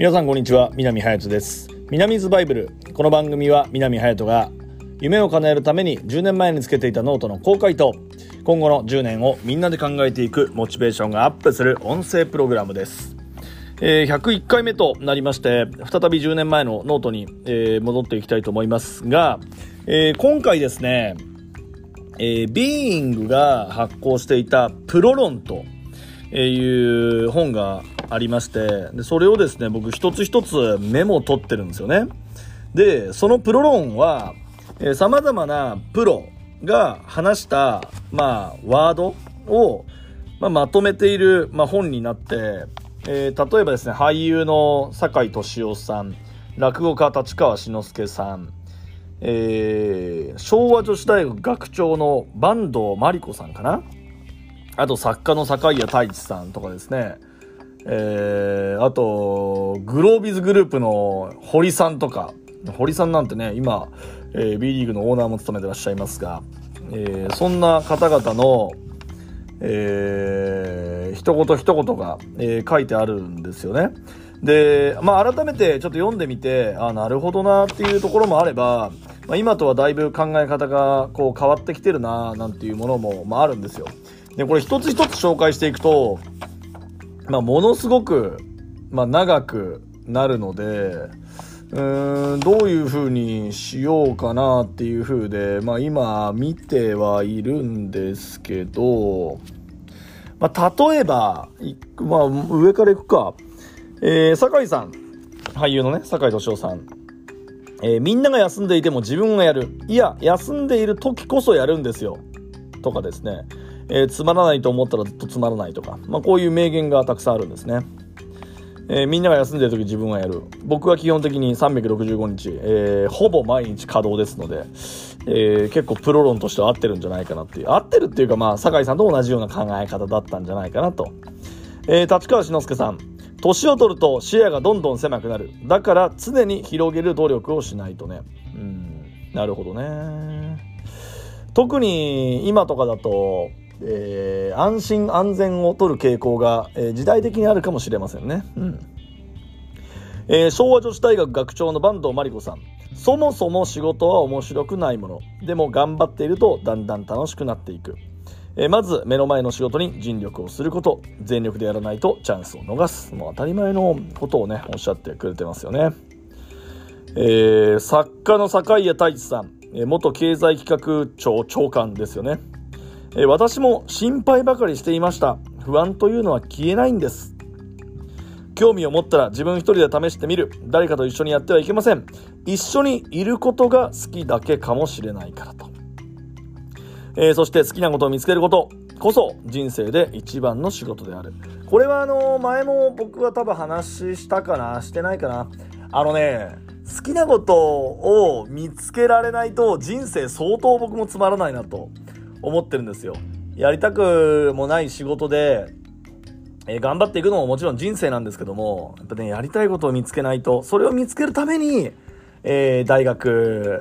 皆さんこんにちは南隼人です。南ズバイブル。この番組は南隼人が夢を叶えるために10年前につけていたノートの公開と今後の10年をみんなで考えていくモチベーションがアップする音声プログラムです。えー、101回目となりまして再び10年前のノートに、えー、戻っていきたいと思いますが、えー、今回ですね、えー、ビーイングが発行していたプロ論という本がありましてでそれをですね僕一つ一つメモを取ってるんですよね。でそのプロ論はさまざまなプロが話した、まあ、ワードを、まあ、まとめている、まあ、本になって、えー、例えばですね俳優の酒井俊夫さん落語家立川志の輔さん、えー、昭和女子大学学長の坂東真理子さんかな。あと作家の坂井谷太一さんとかですね。えー、あと、グロービズグループの堀さんとか、堀さんなんてね、今、えー、B リーグのオーナーも務めてらっしゃいますが、えー、そんな方々の、えー、一言一言が、えー、書いてあるんですよね。で、まあ、改めてちょっと読んでみて、あ、なるほどなっていうところもあれば、まあ、今とはだいぶ考え方がこう変わってきてるななんていうものも、まあ、あるんですよ。で、これ一つ一つ紹介していくと、まあ、ものすごく、まあ、長くなるので、うん、どういう風にしようかなっていう風で、まあ、今見てはいるんですけど、まあ、例えば、まあ、上から行くか。えー、酒井さん。俳優のね、酒井敏夫さん。えー、みんなが休んでいても自分がやる。いや、休んでいる時こそやるんですよ。とかですね。えー、つまらないと思ったらずっとつまらないとか、まあ、こういう名言がたくさんあるんですね。えー、みんなが休んでる時自分はやる。僕は基本的に365日、えー、ほぼ毎日稼働ですので、えー、結構プロ論としては合ってるんじゃないかなっていう。合ってるっていうか、まあ、酒井さんと同じような考え方だったんじゃないかなと。え立川志の輔さん。年を取ると視野がどんどん狭くなる。だから常に広げる努力をしないとね。うん、なるほどね。特に今とかだと、えー、安心安全を取る傾向が、えー、時代的にあるかもしれませんね。うんえー、昭和女子大学学長の坂東真理子さん。そもそも仕事は面白くないもの。でも頑張っているとだんだん楽しくなっていく。えー、まず目の前の仕事に尽力をすること。全力でやらないとチャンスを逃す。もう当たり前のことをね、おっしゃってくれてますよね。えー、作家の坂井谷太一さん。え元経済企画庁長官ですよね。え私も心配ばかりしていました。不安というのは消えないんです。興味を持ったら自分一人で試してみる。誰かと一緒にやってはいけません。一緒にいることが好きだけかもしれないからと、えー、そして好きなことを見つけること。こそ人生で一番の仕事である。これはあの前も僕は多分話したかなしてないかな。あのね好きなことを見つけられないと人生相当僕もつまらないなと思ってるんですよ。やりたくもない仕事で、えー、頑張っていくのももちろん人生なんですけども、やっぱね、やりたいことを見つけないと、それを見つけるために、えー、大学、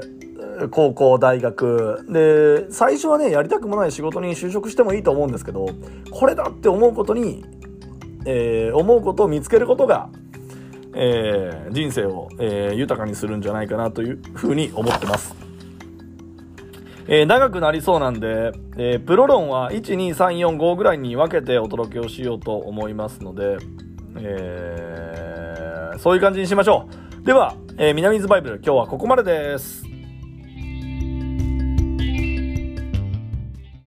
高校、大学、で、最初はね、やりたくもない仕事に就職してもいいと思うんですけど、これだって思うことに、えー、思うことを見つけることが、えー、人生を、えー、豊かにするんじゃないかなというふうに思ってます。えー、長くなりそうなんで、え、プロ論は1、2、3、4、5ぐらいに分けてお届けをしようと思いますので、え、そういう感じにしましょう。では、えー、南ズバイブル、今日はここまでです。